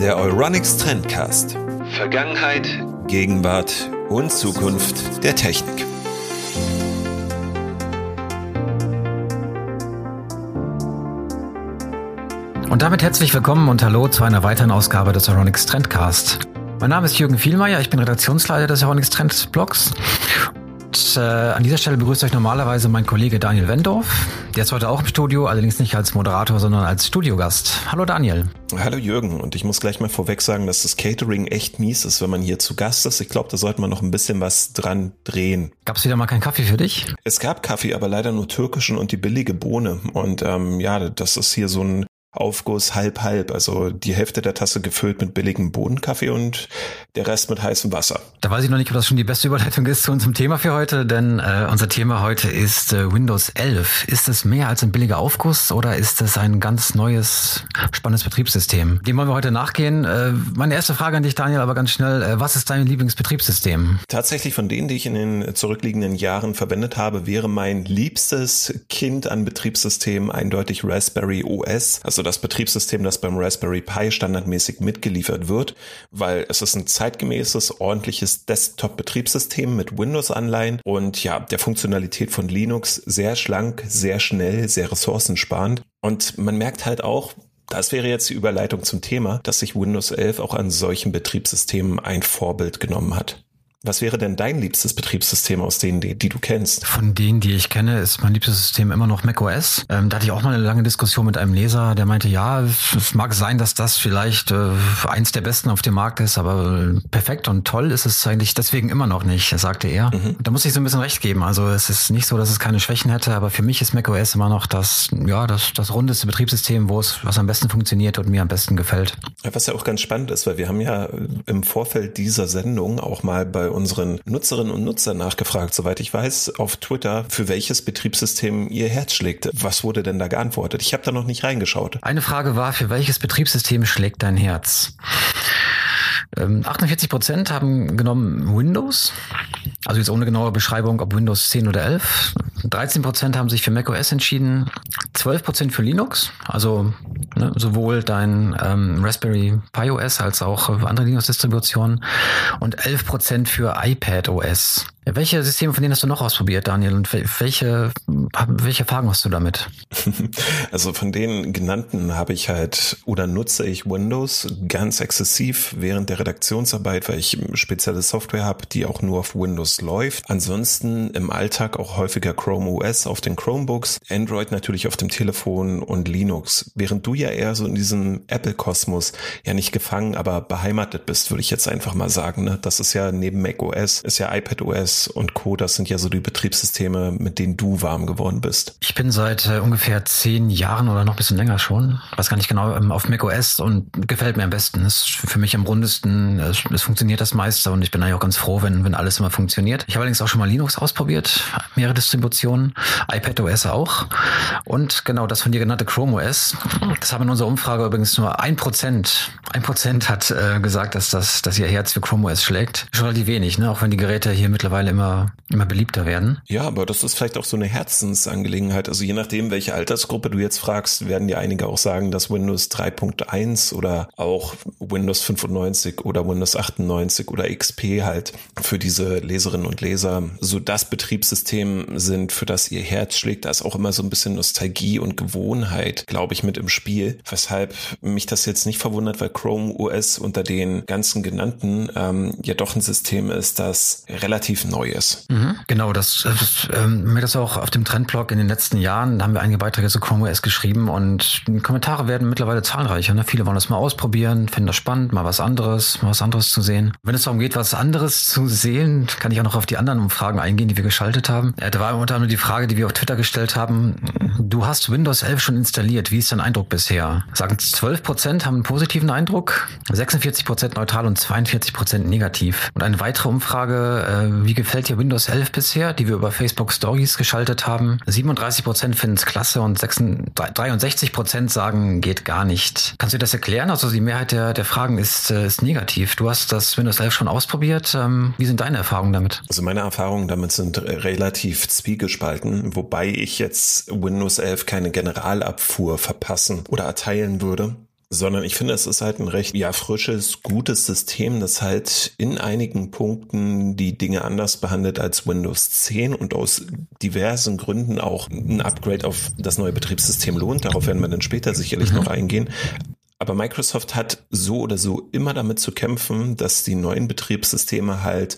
Der Euronics Trendcast. Vergangenheit, Gegenwart und Zukunft der Technik. Und damit herzlich willkommen und hallo zu einer weiteren Ausgabe des Euronics Trendcast. Mein Name ist Jürgen Vielmeier, ich bin Redaktionsleiter des Euronics Trend Blogs und äh, an dieser Stelle begrüßt euch normalerweise mein Kollege Daniel Wendorf. Der ist heute auch im Studio, allerdings nicht als Moderator, sondern als Studiogast. Hallo Daniel. Hallo Jürgen. Und ich muss gleich mal vorweg sagen, dass das Catering echt mies ist, wenn man hier zu Gast ist. Ich glaube, da sollte man noch ein bisschen was dran drehen. Gab es wieder mal keinen Kaffee für dich? Es gab Kaffee, aber leider nur türkischen und die billige Bohne. Und ähm, ja, das ist hier so ein Aufguss halb halb, also die Hälfte der Tasse gefüllt mit billigem Bodenkaffee und der Rest mit heißem Wasser. Da weiß ich noch nicht, ob das schon die beste Überleitung ist zu unserem Thema für heute, denn äh, unser Thema heute ist äh, Windows 11. Ist es mehr als ein billiger Aufguss oder ist es ein ganz neues, spannendes Betriebssystem? Dem wollen wir heute nachgehen. Äh, meine erste Frage an dich, Daniel, aber ganz schnell, äh, was ist dein Lieblingsbetriebssystem? Tatsächlich von denen, die ich in den zurückliegenden Jahren verwendet habe, wäre mein liebstes Kind an Betriebssystem eindeutig Raspberry OS. Also das Betriebssystem, das beim Raspberry Pi standardmäßig mitgeliefert wird, weil es ist ein zeitgemäßes, ordentliches Desktop-Betriebssystem mit Windows-Anleihen und ja, der Funktionalität von Linux sehr schlank, sehr schnell, sehr ressourcensparend. Und man merkt halt auch, das wäre jetzt die Überleitung zum Thema, dass sich Windows 11 auch an solchen Betriebssystemen ein Vorbild genommen hat. Was wäre denn dein liebstes Betriebssystem aus denen, die, die, du kennst? Von denen, die ich kenne, ist mein liebstes System immer noch macOS. Ähm, da hatte ich auch mal eine lange Diskussion mit einem Leser, der meinte, ja, es mag sein, dass das vielleicht äh, eins der besten auf dem Markt ist, aber perfekt und toll ist es eigentlich deswegen immer noch nicht, sagte er. Mhm. Da muss ich so ein bisschen recht geben. Also es ist nicht so, dass es keine Schwächen hätte, aber für mich ist macOS immer noch das, ja, das, das rundeste Betriebssystem, wo es, was am besten funktioniert und mir am besten gefällt. Was ja auch ganz spannend ist, weil wir haben ja im Vorfeld dieser Sendung auch mal bei unseren Nutzerinnen und Nutzern nachgefragt, soweit ich weiß, auf Twitter, für welches Betriebssystem ihr Herz schlägt. Was wurde denn da geantwortet? Ich habe da noch nicht reingeschaut. Eine Frage war, für welches Betriebssystem schlägt dein Herz? 48 ähm, Prozent haben genommen Windows, also jetzt ohne genaue Beschreibung, ob Windows 10 oder 11. 13 Prozent haben sich für macOS entschieden, 12 Prozent für Linux, also ne, sowohl dein ähm, Raspberry Pi OS als auch andere Linux-Distributionen und 11 Prozent für iPad OS. Welche Systeme von denen hast du noch ausprobiert, Daniel? Und welche, welche Erfahrungen hast du damit? Also von den genannten habe ich halt oder nutze ich Windows ganz exzessiv während der Redaktionsarbeit, weil ich spezielle Software habe, die auch nur auf Windows läuft. Ansonsten im Alltag auch häufiger Chrome OS auf den Chromebooks, Android natürlich auf dem Telefon und Linux. Während du ja eher so in diesem Apple-Kosmos ja nicht gefangen, aber beheimatet bist, würde ich jetzt einfach mal sagen. Ne? Das ist ja neben Mac OS, ist ja iPad Und Co. Das sind ja so die Betriebssysteme, mit denen du warm geworden bist. Ich bin seit äh, ungefähr zehn Jahren oder noch ein bisschen länger schon, weiß gar nicht genau, ähm, auf macOS und gefällt mir am besten. Ist für mich am rundesten, es, es funktioniert das meiste und ich bin eigentlich auch ganz froh, wenn, wenn alles immer funktioniert. Ich habe allerdings auch schon mal Linux ausprobiert, mehrere Distributionen, iPadOS auch und genau das von dir genannte Chrome OS. Das haben in unserer Umfrage übrigens nur ein Prozent, ein Prozent hat äh, gesagt, dass das, dass ihr Herz für Chrome OS schlägt. Schon relativ wenig, ne? auch wenn die Geräte hier mittlerweile mittlerweile immer, immer beliebter werden. Ja, aber das ist vielleicht auch so eine Herzensangelegenheit. Also je nachdem, welche Altersgruppe du jetzt fragst, werden dir einige auch sagen, dass Windows 3.1 oder auch Windows 95 oder Windows 98 oder XP halt für diese Leserinnen und Leser so das Betriebssystem sind, für das ihr Herz schlägt. Da ist auch immer so ein bisschen Nostalgie und Gewohnheit, glaube ich, mit im Spiel. Weshalb mich das jetzt nicht verwundert, weil Chrome OS unter den ganzen genannten ähm, ja doch ein System ist, das relativ neu ist. Mhm, genau, das, das ähm, mir das auch auf dem Trendblog in den letzten Jahren, da haben wir einige Beiträge zu Chrome OS geschrieben und die Kommentare werden mittlerweile zahlreicher. Ne? Viele wollen das mal ausprobieren, finden das spannend, mal was anderes, mal was anderes zu sehen. Wenn es darum geht, was anderes zu sehen, kann ich auch noch auf die anderen Umfragen eingehen, die wir geschaltet haben. Äh, da war unter anderem die Frage, die wir auf Twitter gestellt haben. Du hast Windows 11 schon installiert. Wie ist dein Eindruck bisher? Sagen 12 Prozent haben einen positiven Eindruck, 46 Prozent neutral und 42 Prozent negativ. Und eine weitere Umfrage, äh, wie gefällt dir Windows 11 bisher, die wir über Facebook Stories geschaltet haben? 37 Prozent finden es klasse und 63 Prozent sagen, geht gar nicht. Kannst du das erklären? Also die Mehrheit der, der Fragen ist, äh, ist negativ. Du hast das Windows 11 schon ausprobiert. Ähm, wie sind deine Erfahrungen damit? Also meine Erfahrungen damit sind relativ zwiegespalten, wobei ich jetzt Windows 11 keine Generalabfuhr verpassen oder erteilen würde sondern ich finde, es ist halt ein recht ja frisches, gutes System, das halt in einigen Punkten die Dinge anders behandelt als Windows 10 und aus diversen Gründen auch ein Upgrade auf das neue Betriebssystem lohnt. Darauf werden wir dann später sicherlich mhm. noch eingehen. Aber Microsoft hat so oder so immer damit zu kämpfen, dass die neuen Betriebssysteme halt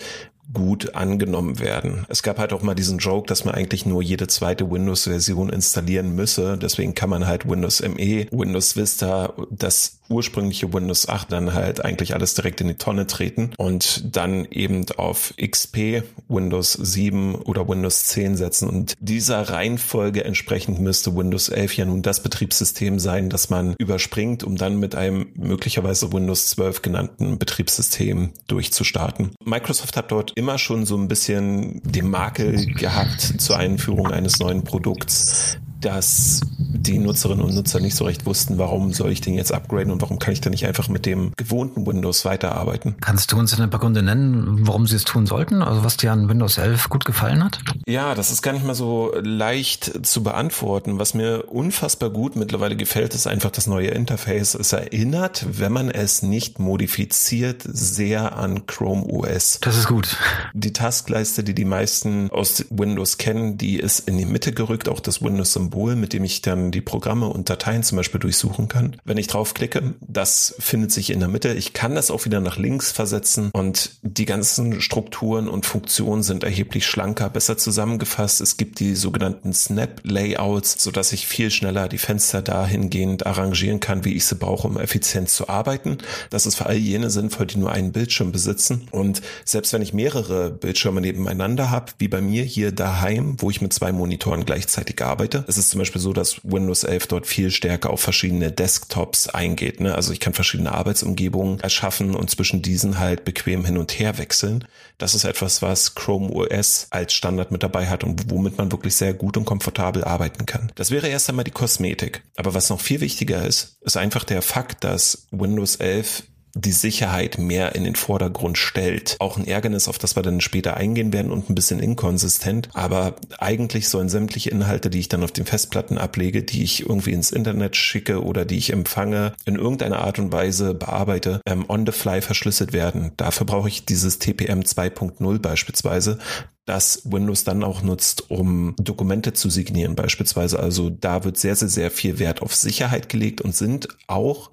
gut angenommen werden. Es gab halt auch mal diesen Joke, dass man eigentlich nur jede zweite Windows-Version installieren müsse. Deswegen kann man halt Windows ME, Windows Vista, das ursprüngliche Windows 8 dann halt eigentlich alles direkt in die Tonne treten und dann eben auf XP, Windows 7 oder Windows 10 setzen. Und dieser Reihenfolge entsprechend müsste Windows 11 ja nun das Betriebssystem sein, das man überspringt, um dann mit einem möglicherweise Windows 12 genannten Betriebssystem durchzustarten. Microsoft hat dort immer schon so ein bisschen den Makel gehabt zur Einführung eines neuen Produkts, dass die Nutzerinnen und Nutzer nicht so recht wussten, warum soll ich den jetzt upgraden und warum kann ich da nicht einfach mit dem gewohnten Windows weiterarbeiten. Kannst du uns ein paar Gründe nennen, warum sie es tun sollten? Also was dir an Windows 11 gut gefallen hat? Ja, das ist gar nicht mal so leicht zu beantworten. Was mir unfassbar gut mittlerweile gefällt, ist einfach das neue Interface. Es erinnert, wenn man es nicht modifiziert, sehr an Chrome OS. Das ist gut. Die Taskleiste, die die meisten aus Windows kennen, die ist in die Mitte gerückt, auch das Windows-Symbol, mit dem ich dann die Programme und Dateien zum Beispiel durchsuchen kann. Wenn ich draufklicke, das findet sich in der Mitte. Ich kann das auch wieder nach links versetzen und die ganzen Strukturen und Funktionen sind erheblich schlanker, besser zusammengefasst. Es gibt die sogenannten Snap Layouts, so dass ich viel schneller die Fenster dahingehend arrangieren kann, wie ich sie brauche, um effizient zu arbeiten. Das ist für all jene sinnvoll, die nur einen Bildschirm besitzen. Und selbst wenn ich mehrere Bildschirme nebeneinander habe, wie bei mir hier daheim, wo ich mit zwei Monitoren gleichzeitig arbeite, es zum Beispiel so, dass Windows 11 dort viel stärker auf verschiedene Desktops eingeht. Ne? Also ich kann verschiedene Arbeitsumgebungen erschaffen und zwischen diesen halt bequem hin und her wechseln. Das ist etwas, was Chrome OS als Standard mit dabei hat und womit man wirklich sehr gut und komfortabel arbeiten kann. Das wäre erst einmal die Kosmetik. Aber was noch viel wichtiger ist, ist einfach der Fakt, dass Windows 11 die Sicherheit mehr in den Vordergrund stellt. Auch ein Ärgernis, auf das wir dann später eingehen werden und ein bisschen inkonsistent. Aber eigentlich sollen sämtliche Inhalte, die ich dann auf den Festplatten ablege, die ich irgendwie ins Internet schicke oder die ich empfange, in irgendeiner Art und Weise bearbeite, ähm, on the fly verschlüsselt werden. Dafür brauche ich dieses TPM 2.0 beispielsweise das Windows dann auch nutzt, um Dokumente zu signieren beispielsweise. Also da wird sehr, sehr, sehr viel Wert auf Sicherheit gelegt und sind auch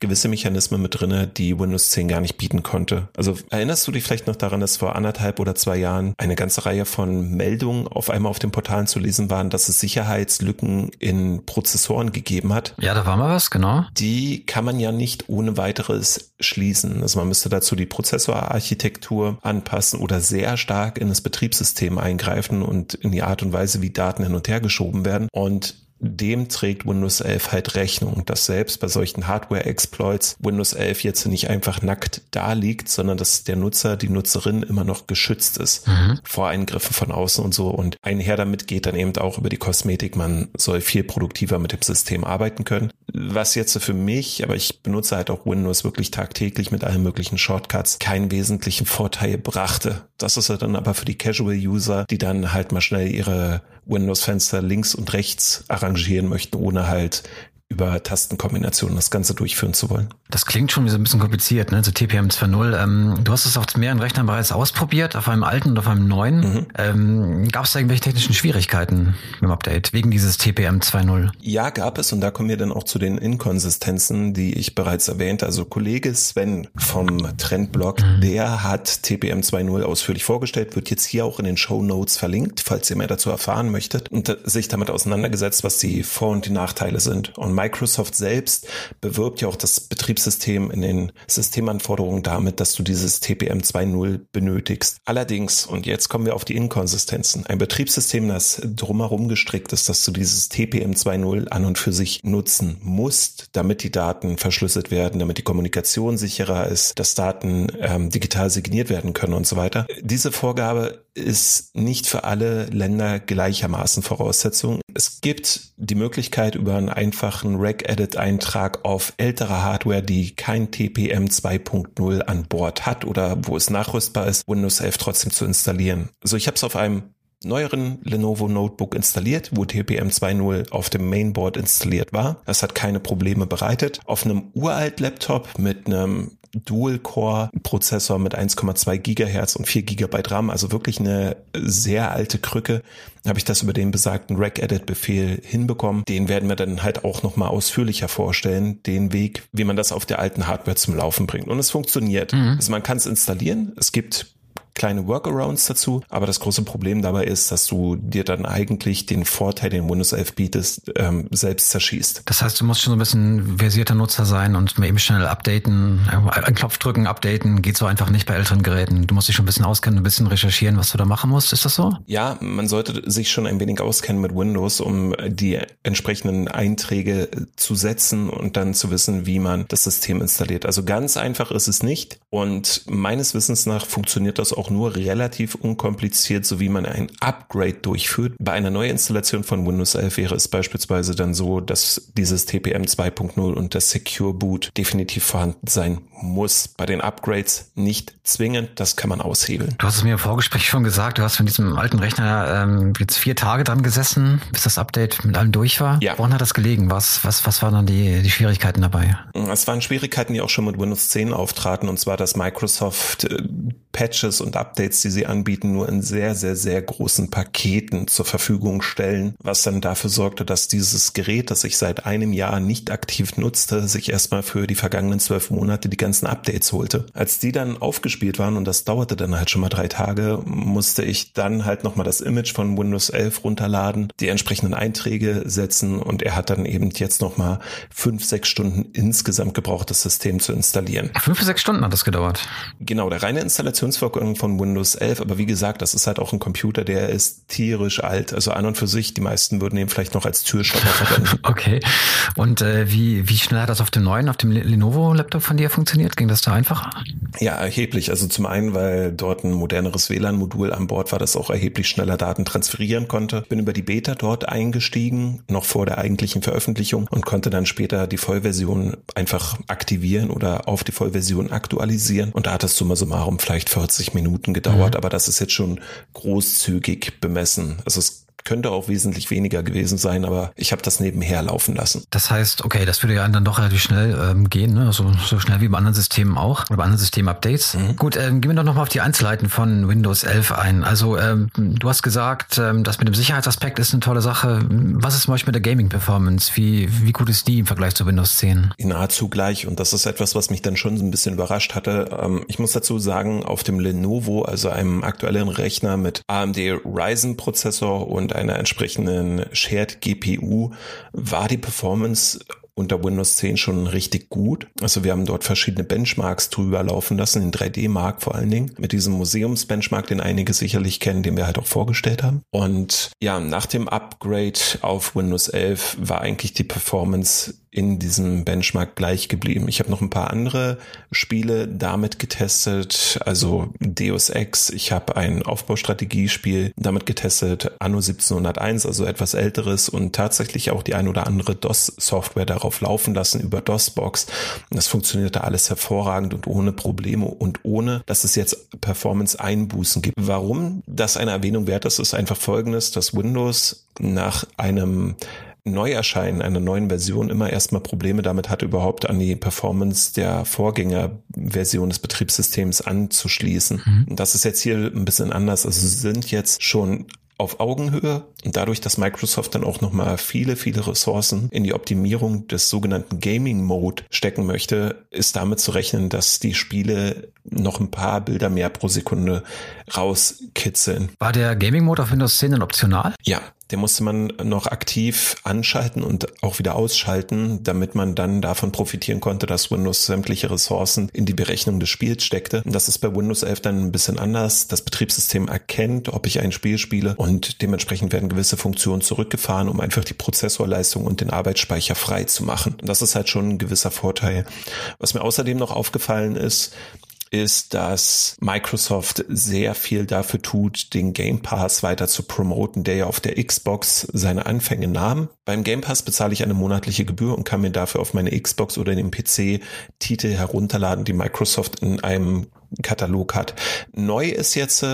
gewisse Mechanismen mit drinne, die Windows 10 gar nicht bieten konnte. Also erinnerst du dich vielleicht noch daran, dass vor anderthalb oder zwei Jahren eine ganze Reihe von Meldungen auf einmal auf den Portalen zu lesen waren, dass es Sicherheitslücken in Prozessoren gegeben hat? Ja, da war mal was, genau. Die kann man ja nicht ohne weiteres schließen. Also man müsste dazu die Prozessorarchitektur anpassen oder sehr stark in das Betriebssystem eingreifen und in die Art und Weise, wie Daten hin und her geschoben werden. Und dem trägt Windows 11 halt Rechnung, dass selbst bei solchen Hardware-Exploits Windows 11 jetzt nicht einfach nackt da liegt, sondern dass der Nutzer, die Nutzerin immer noch geschützt ist mhm. vor Eingriffen von außen und so. Und einher damit geht dann eben auch über die Kosmetik. Man soll viel produktiver mit dem System arbeiten können. Was jetzt für mich, aber ich benutze halt auch Windows wirklich tagtäglich mit allen möglichen Shortcuts, keinen wesentlichen Vorteil brachte. Das ist ja dann aber für die Casual-User, die dann halt mal schnell ihre Windows-Fenster links und rechts arrangieren möchten, ohne halt über Tastenkombinationen das Ganze durchführen zu wollen. Das klingt schon so ein bisschen kompliziert, ne? So TPM 2.0. Ähm, du hast es auf mehreren Rechnern bereits ausprobiert, auf einem alten und auf einem neuen. Mhm. Ähm, gab es da irgendwelche technischen Schwierigkeiten im Update wegen dieses TPM 2.0? Ja, gab es und da kommen wir dann auch zu den Inkonsistenzen, die ich bereits erwähnt. Also Kollege Sven vom Trendblog, mhm. der hat TPM 2.0 ausführlich vorgestellt, wird jetzt hier auch in den Show Notes verlinkt, falls ihr mehr dazu erfahren möchtet und sich damit auseinandergesetzt, was die Vor- und die Nachteile sind. Und Microsoft selbst bewirbt ja auch das Betriebssystem in den Systemanforderungen damit, dass du dieses TPM 2.0 benötigst. Allerdings, und jetzt kommen wir auf die Inkonsistenzen, ein Betriebssystem, das drumherum gestrickt ist, dass du dieses TPM 2.0 an und für sich nutzen musst, damit die Daten verschlüsselt werden, damit die Kommunikation sicherer ist, dass Daten ähm, digital signiert werden können und so weiter. Diese Vorgabe ist nicht für alle Länder gleichermaßen Voraussetzung. Es gibt die Möglichkeit über einen einfachen Reg-Edit-Eintrag auf ältere Hardware, die kein TPM 2.0 an Bord hat oder wo es nachrüstbar ist, Windows 11 trotzdem zu installieren. Also ich habe es auf einem neueren Lenovo Notebook installiert, wo TPM 2.0 auf dem Mainboard installiert war. Das hat keine Probleme bereitet. Auf einem uralt Laptop mit einem Dual-Core-Prozessor mit 1,2 Gigahertz und 4 Gigabyte RAM, also wirklich eine sehr alte Krücke, habe ich das über den besagten Rec-Edit-Befehl hinbekommen. Den werden wir dann halt auch nochmal ausführlicher vorstellen, den Weg, wie man das auf der alten Hardware zum Laufen bringt. Und es funktioniert. Mhm. Also man kann es installieren. Es gibt kleine Workarounds dazu, aber das große Problem dabei ist, dass du dir dann eigentlich den Vorteil, den Windows 11 bietest, ähm, selbst zerschießt. Das heißt, du musst schon so ein bisschen versierter Nutzer sein und eben schnell updaten, einen Knopf drücken, updaten, geht so einfach nicht bei älteren Geräten. Du musst dich schon ein bisschen auskennen, ein bisschen recherchieren, was du da machen musst. Ist das so? Ja, man sollte sich schon ein wenig auskennen mit Windows, um die entsprechenden Einträge zu setzen und dann zu wissen, wie man das System installiert. Also ganz einfach ist es nicht und meines Wissens nach funktioniert das auch auch nur relativ unkompliziert, so wie man ein Upgrade durchführt. Bei einer Neuinstallation von Windows 11 wäre es beispielsweise dann so, dass dieses TPM 2.0 und das Secure Boot definitiv vorhanden sein muss. Bei den Upgrades nicht zwingend, das kann man aushebeln. Du hast es mir im Vorgespräch schon gesagt, du hast von diesem alten Rechner ähm, jetzt vier Tage dran gesessen, bis das Update mit allem durch war. Ja. Woran hat das gelegen? Was, was, was waren dann die, die Schwierigkeiten dabei? Es waren Schwierigkeiten, die auch schon mit Windows 10 auftraten, und zwar, dass Microsoft äh, Patches und Updates, die sie anbieten, nur in sehr, sehr, sehr großen Paketen zur Verfügung stellen, was dann dafür sorgte, dass dieses Gerät, das ich seit einem Jahr nicht aktiv nutzte, sich erstmal für die vergangenen zwölf Monate die ganzen Updates holte. Als die dann aufgespielt waren, und das dauerte dann halt schon mal drei Tage, musste ich dann halt nochmal das Image von Windows 11 runterladen, die entsprechenden Einträge setzen und er hat dann eben jetzt nochmal fünf, sechs Stunden insgesamt gebraucht, das System zu installieren. Fünf, sechs Stunden hat das gedauert. Genau, der reine Installationsvorgang von Windows 11, aber wie gesagt, das ist halt auch ein Computer, der ist tierisch alt. Also an und für sich, die meisten würden ihn vielleicht noch als Türstopper verwenden. okay. Und äh, wie, wie schnell hat das auf dem neuen, auf dem Lenovo-Laptop von dir funktioniert? Ging das da einfacher? Ja, erheblich. Also zum einen, weil dort ein moderneres WLAN-Modul an Bord war, das auch erheblich schneller Daten transferieren konnte. Bin über die Beta dort eingestiegen, noch vor der eigentlichen Veröffentlichung und konnte dann später die Vollversion einfach aktivieren oder auf die Vollversion aktualisieren. Und da hat es summa summarum vielleicht 40 Minuten gedauert, mhm. aber das ist jetzt schon großzügig bemessen. Also es könnte auch wesentlich weniger gewesen sein, aber ich habe das nebenher laufen lassen. Das heißt, okay, das würde ja dann doch relativ schnell ähm, gehen, ne? also so schnell wie bei anderen Systemen auch, oder bei anderen System-Updates. Mhm. Gut, ähm, gehen wir doch nochmal auf die Einzelheiten von Windows 11 ein. Also ähm, du hast gesagt, ähm, das mit dem Sicherheitsaspekt ist eine tolle Sache. Was ist zum Beispiel mit der Gaming-Performance? Wie, wie gut ist die im Vergleich zu Windows 10? Nahezu gleich und das ist etwas, was mich dann schon so ein bisschen überrascht hatte. Ähm, ich muss dazu sagen, auf dem Lenovo, also einem aktuellen Rechner mit AMD Ryzen-Prozessor und einer entsprechenden Shared GPU war die Performance unter Windows 10 schon richtig gut. Also wir haben dort verschiedene Benchmarks drüber laufen lassen, in 3D-Mark vor allen Dingen, mit diesem Museums-Benchmark, den einige sicherlich kennen, den wir halt auch vorgestellt haben. Und ja, nach dem Upgrade auf Windows 11 war eigentlich die Performance in diesem Benchmark gleich geblieben. Ich habe noch ein paar andere Spiele damit getestet, also Deus Ex, ich habe ein Aufbaustrategiespiel damit getestet, Anno 1701, also etwas älteres und tatsächlich auch die ein oder andere DOS-Software darauf laufen lassen über DOSBox. Das funktionierte alles hervorragend und ohne Probleme und ohne, dass es jetzt Performance-Einbußen gibt. Warum das eine Erwähnung wert ist, ist einfach folgendes, dass Windows nach einem Neuerscheinen einer neuen Version immer erstmal Probleme damit hat, überhaupt an die Performance der Vorgängerversion des Betriebssystems anzuschließen. Mhm. Das ist jetzt hier ein bisschen anders. Also sie sind jetzt schon auf Augenhöhe und dadurch, dass Microsoft dann auch nochmal viele, viele Ressourcen in die Optimierung des sogenannten Gaming Mode stecken möchte, ist damit zu rechnen, dass die Spiele noch ein paar Bilder mehr pro Sekunde rauskitzeln. War der Gaming-Mode auf Windows 10 denn optional? Ja, den musste man noch aktiv anschalten und auch wieder ausschalten, damit man dann davon profitieren konnte, dass Windows sämtliche Ressourcen in die Berechnung des Spiels steckte. Und das ist bei Windows 11 dann ein bisschen anders. Das Betriebssystem erkennt, ob ich ein Spiel spiele und dementsprechend werden gewisse Funktionen zurückgefahren, um einfach die Prozessorleistung und den Arbeitsspeicher frei zu machen. Und das ist halt schon ein gewisser Vorteil. Was mir außerdem noch aufgefallen ist, ist, dass Microsoft sehr viel dafür tut, den Game Pass weiter zu promoten, der ja auf der Xbox seine Anfänge nahm. Beim Game Pass bezahle ich eine monatliche Gebühr und kann mir dafür auf meine Xbox oder den PC Titel herunterladen, die Microsoft in einem Katalog hat. Neu ist jetzt,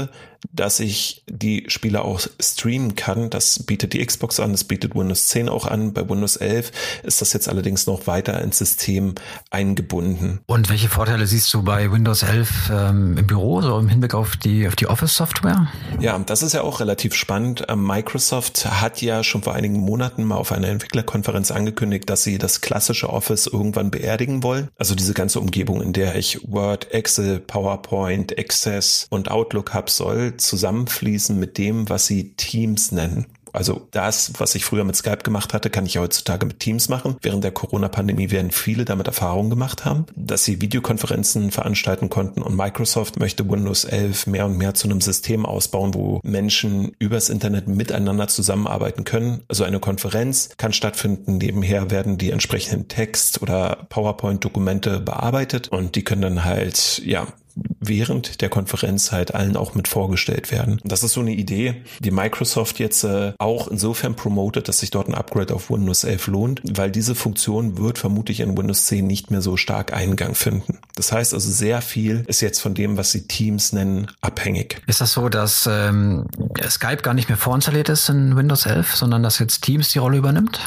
dass ich die Spiele auch streamen kann. Das bietet die Xbox an, das bietet Windows 10 auch an. Bei Windows 11 ist das jetzt allerdings noch weiter ins System eingebunden. Und welche Vorteile siehst du bei Windows 11 ähm, im Büro, so im Hinblick auf die, auf die Office-Software? Ja, das ist ja auch relativ spannend. Ähm, Microsoft hat ja schon vor einigen Monaten mal auf einer Entwicklerkonferenz angekündigt, dass sie das klassische Office irgendwann beerdigen wollen. Also diese ganze Umgebung, in der ich Word, Excel, PowerPoint, Access und Outlook habe, soll zusammenfließen mit dem, was sie Teams nennen. Also das, was ich früher mit Skype gemacht hatte, kann ich heutzutage mit Teams machen. Während der Corona-Pandemie werden viele damit Erfahrungen gemacht haben, dass sie Videokonferenzen veranstalten konnten und Microsoft möchte Windows 11 mehr und mehr zu einem System ausbauen, wo Menschen übers Internet miteinander zusammenarbeiten können. Also eine Konferenz kann stattfinden. Nebenher werden die entsprechenden Text- oder PowerPoint-Dokumente bearbeitet und die können dann halt, ja, während der Konferenz halt allen auch mit vorgestellt werden. Das ist so eine Idee, die Microsoft jetzt äh, auch insofern promotet, dass sich dort ein Upgrade auf Windows 11 lohnt, weil diese Funktion wird vermutlich in Windows 10 nicht mehr so stark Eingang finden. Das heißt also, sehr viel ist jetzt von dem, was sie Teams nennen, abhängig. Ist das so, dass ähm, Skype gar nicht mehr vorinstalliert ist in Windows 11, sondern dass jetzt Teams die Rolle übernimmt?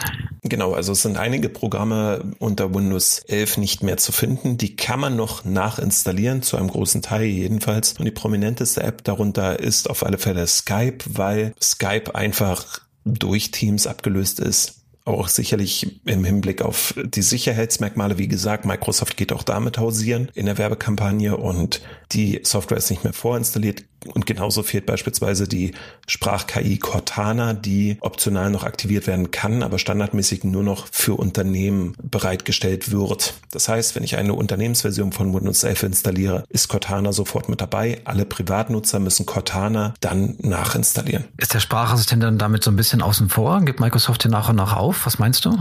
Genau, also es sind einige Programme unter Windows 11 nicht mehr zu finden. Die kann man noch nachinstallieren zu einem großen Teil jedenfalls. Und die prominenteste App darunter ist auf alle Fälle Skype, weil Skype einfach durch Teams abgelöst ist auch sicherlich im Hinblick auf die Sicherheitsmerkmale. Wie gesagt, Microsoft geht auch damit hausieren in der Werbekampagne und die Software ist nicht mehr vorinstalliert. Und genauso fehlt beispielsweise die Sprach-KI Cortana, die optional noch aktiviert werden kann, aber standardmäßig nur noch für Unternehmen bereitgestellt wird. Das heißt, wenn ich eine Unternehmensversion von Windows 11 installiere, ist Cortana sofort mit dabei. Alle Privatnutzer müssen Cortana dann nachinstallieren. Ist der Sprachassistent dann damit so ein bisschen außen vor? Gibt Microsoft den nach und nach auf? Was meinst du?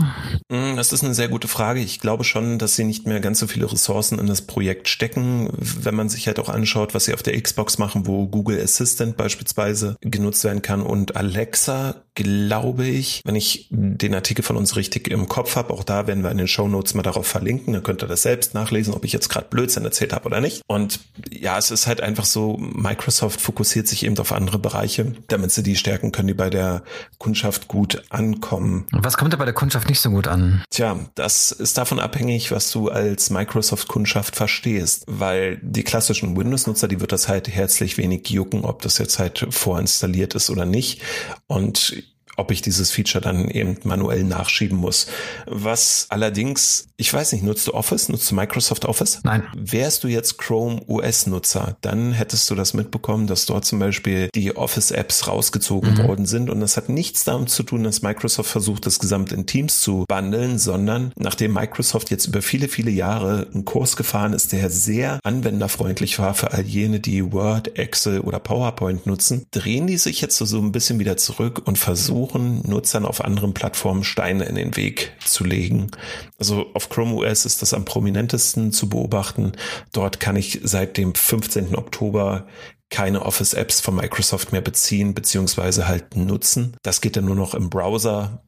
Hm, das ist eine sehr gute Frage. Ich glaube schon, dass sie nicht mehr ganz so viele Ressourcen in das Projekt stecken. Wenn man sich halt auch anschaut, was sie auf der Xbox machen, wo Google Assistant beispielsweise genutzt werden kann und Alexa, glaube ich, wenn ich den Artikel von uns richtig im Kopf habe, auch da werden wir in den Show Notes mal darauf verlinken, dann könnt ihr das selbst nachlesen, ob ich jetzt gerade Blödsinn erzählt habe oder nicht. Und ja, es ist halt einfach so, Microsoft fokussiert sich eben auf andere Bereiche, damit sie die stärken können, die bei der Kundschaft gut ankommen. Was kommt da bei der Kundschaft nicht so gut an? Tja, das ist davon abhängig, was du als Microsoft-Kundschaft verstehst, weil die klassischen Windows-Nutzer, die wird das halt herzlich wenig jucken, ob das jetzt halt vorinstalliert ist oder nicht. Und ob ich dieses Feature dann eben manuell nachschieben muss. Was allerdings, ich weiß nicht, nutzt du Office? Nutzt du Microsoft Office? Nein. Wärst du jetzt Chrome OS-Nutzer, dann hättest du das mitbekommen, dass dort zum Beispiel die Office-Apps rausgezogen mhm. worden sind. Und das hat nichts damit zu tun, dass Microsoft versucht, das Gesamt in Teams zu bundeln, sondern nachdem Microsoft jetzt über viele, viele Jahre einen Kurs gefahren ist, der sehr anwenderfreundlich war für all jene, die Word, Excel oder PowerPoint nutzen, drehen die sich jetzt so ein bisschen wieder zurück und versuchen, versuchen, Nutzern auf anderen Plattformen Steine in den Weg zu legen. Also auf Chrome OS ist das am prominentesten zu beobachten. Dort kann ich seit dem 15. Oktober keine Office-Apps von Microsoft mehr beziehen, beziehungsweise halt nutzen. Das geht dann nur noch im Browser,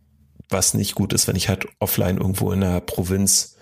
was nicht gut ist, wenn ich halt offline irgendwo in der Provinz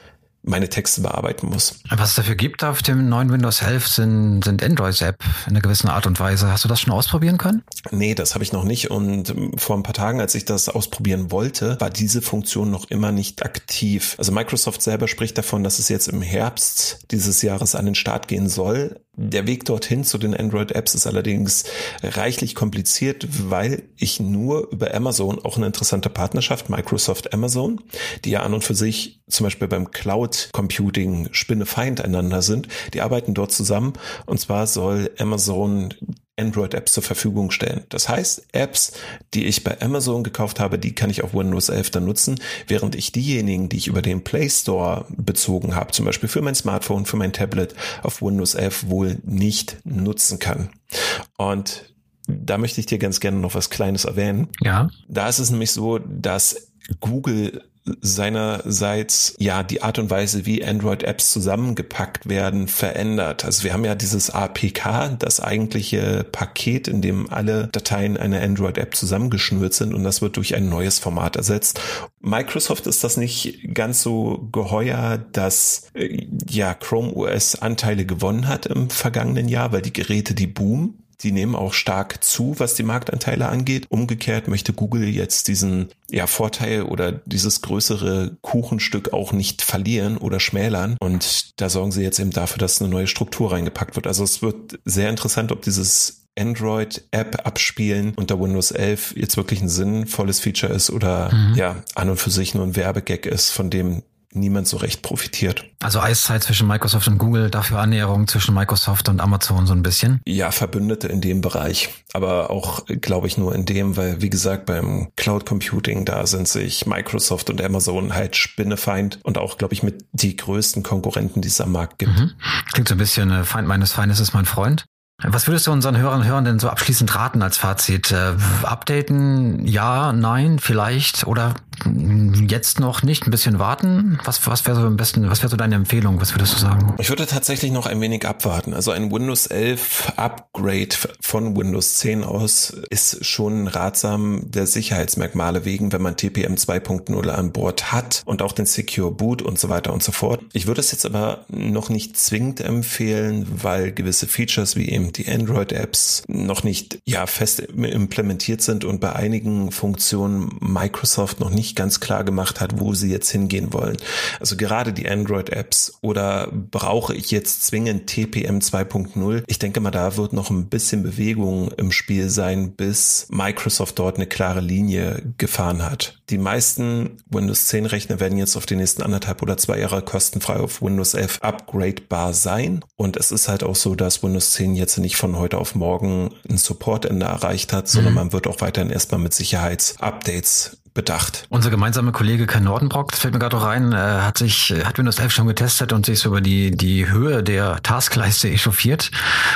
meine Texte bearbeiten muss. Was es dafür gibt auf dem neuen Windows 11 sind, sind Android-App in einer gewissen Art und Weise. Hast du das schon ausprobieren können? Nee, das habe ich noch nicht. Und vor ein paar Tagen, als ich das ausprobieren wollte, war diese Funktion noch immer nicht aktiv. Also Microsoft selber spricht davon, dass es jetzt im Herbst dieses Jahres an den Start gehen soll. Der Weg dorthin zu den Android-Apps ist allerdings reichlich kompliziert, weil ich nur über Amazon auch eine interessante Partnerschaft, Microsoft Amazon, die ja an und für sich zum Beispiel beim Cloud Computing Spinnefeind einander sind, die arbeiten dort zusammen. Und zwar soll Amazon Android-Apps zur Verfügung stellen. Das heißt, Apps, die ich bei Amazon gekauft habe, die kann ich auf Windows 11 dann nutzen, während ich diejenigen, die ich über den Play Store bezogen habe, zum Beispiel für mein Smartphone, für mein Tablet, auf Windows 11 wohl nicht nutzen kann. Und da möchte ich dir ganz gerne noch was Kleines erwähnen. Ja. Da ist es nämlich so, dass Google seinerseits ja die Art und Weise, wie Android-Apps zusammengepackt werden, verändert. Also wir haben ja dieses APK, das eigentliche Paket, in dem alle Dateien einer Android-App zusammengeschnürt sind und das wird durch ein neues Format ersetzt. Microsoft ist das nicht ganz so geheuer, dass äh, ja Chrome OS Anteile gewonnen hat im vergangenen Jahr, weil die Geräte, die boomen, die nehmen auch stark zu, was die Marktanteile angeht. Umgekehrt möchte Google jetzt diesen ja, Vorteil oder dieses größere Kuchenstück auch nicht verlieren oder schmälern. Und da sorgen sie jetzt eben dafür, dass eine neue Struktur reingepackt wird. Also es wird sehr interessant, ob dieses Android-App abspielen unter Windows 11 jetzt wirklich ein sinnvolles Feature ist oder mhm. ja, an und für sich nur ein Werbegag ist, von dem niemand so recht profitiert. Also Eiszeit zwischen Microsoft und Google, dafür Annäherung zwischen Microsoft und Amazon so ein bisschen? Ja, Verbündete in dem Bereich. Aber auch, glaube ich, nur in dem, weil, wie gesagt, beim Cloud Computing, da sind sich Microsoft und Amazon halt Spinnefeind und auch, glaube ich, mit die größten Konkurrenten, die es am Markt gibt. Mhm. Klingt so ein bisschen, äh, Feind meines Feindes ist mein Freund. Was würdest du unseren Hörern und Hörern denn so abschließend raten als Fazit? Äh, updaten, ja, nein, vielleicht oder jetzt noch nicht, ein bisschen warten? Was, was wäre so am besten, was wäre so deine Empfehlung? Was würdest du sagen? Ich würde tatsächlich noch ein wenig abwarten. Also ein Windows 11 Upgrade von Windows 10 aus ist schon ratsam der Sicherheitsmerkmale wegen, wenn man TPM 2.0 an Bord hat und auch den Secure Boot und so weiter und so fort. Ich würde es jetzt aber noch nicht zwingend empfehlen, weil gewisse Features wie eben die Android-Apps noch nicht ja fest implementiert sind und bei einigen Funktionen Microsoft noch nicht ganz klar gemacht hat, wo sie jetzt hingehen wollen. Also gerade die Android-Apps oder brauche ich jetzt zwingend TPM 2.0? Ich denke mal, da wird noch ein bisschen Bewegung im Spiel sein, bis Microsoft dort eine klare Linie gefahren hat. Die meisten Windows 10 Rechner werden jetzt auf die nächsten anderthalb oder zwei Jahre kostenfrei auf Windows 11 upgradebar sein. Und es ist halt auch so, dass Windows 10 jetzt nicht von heute auf morgen ein Supportende erreicht hat, sondern mhm. man wird auch weiterhin erstmal mit Sicherheitsupdates bedacht. Unser gemeinsamer Kollege Kai Nordenbrock, das fällt mir gerade auch rein, äh, hat sich, hat Windows 11 schon getestet und sich so über die, die Höhe der Taskleiste echauffiert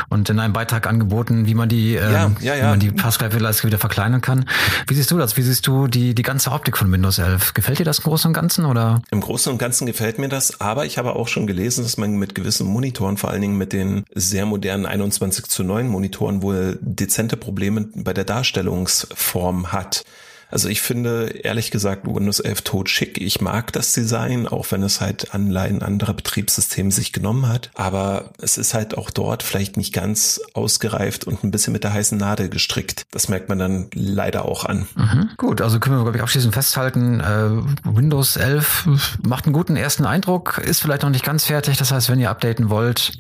und in einem Beitrag angeboten, wie man die, ja, ähm, ja, ja. Wie man die Taskleiste wieder verkleinern kann. Wie siehst du das? Wie siehst du die, die ganze Optik von Windows 11? Gefällt dir das im Großen und Ganzen oder? Im Großen und Ganzen gefällt mir das, aber ich habe auch schon gelesen, dass man mit gewissen Monitoren, vor allen Dingen mit den sehr modernen 21 zu 9 Monitoren wohl dezente Probleme bei der Darstellungsform hat. Also ich finde ehrlich gesagt Windows 11 tot schick. Ich mag das Design, auch wenn es halt Anleihen anderer Betriebssysteme sich genommen hat. Aber es ist halt auch dort vielleicht nicht ganz ausgereift und ein bisschen mit der heißen Nadel gestrickt. Das merkt man dann leider auch an. Mhm. Gut, also können wir, glaube ich, abschließend festhalten, äh, Windows 11 macht einen guten ersten Eindruck, ist vielleicht noch nicht ganz fertig. Das heißt, wenn ihr updaten wollt,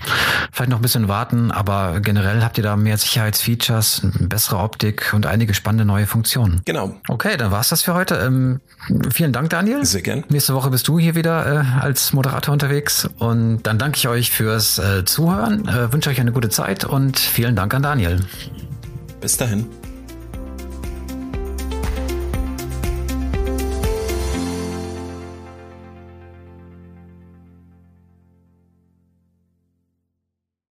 vielleicht noch ein bisschen warten, aber generell habt ihr da mehr Sicherheitsfeatures, bessere Optik und einige spannende neue Funktionen. Genau. Okay. Okay, dann war's das für heute. Ähm, vielen Dank, Daniel. Sehr gern. Nächste Woche bist du hier wieder äh, als Moderator unterwegs. Und dann danke ich euch fürs äh, Zuhören, äh, wünsche euch eine gute Zeit und vielen Dank an Daniel. Bis dahin.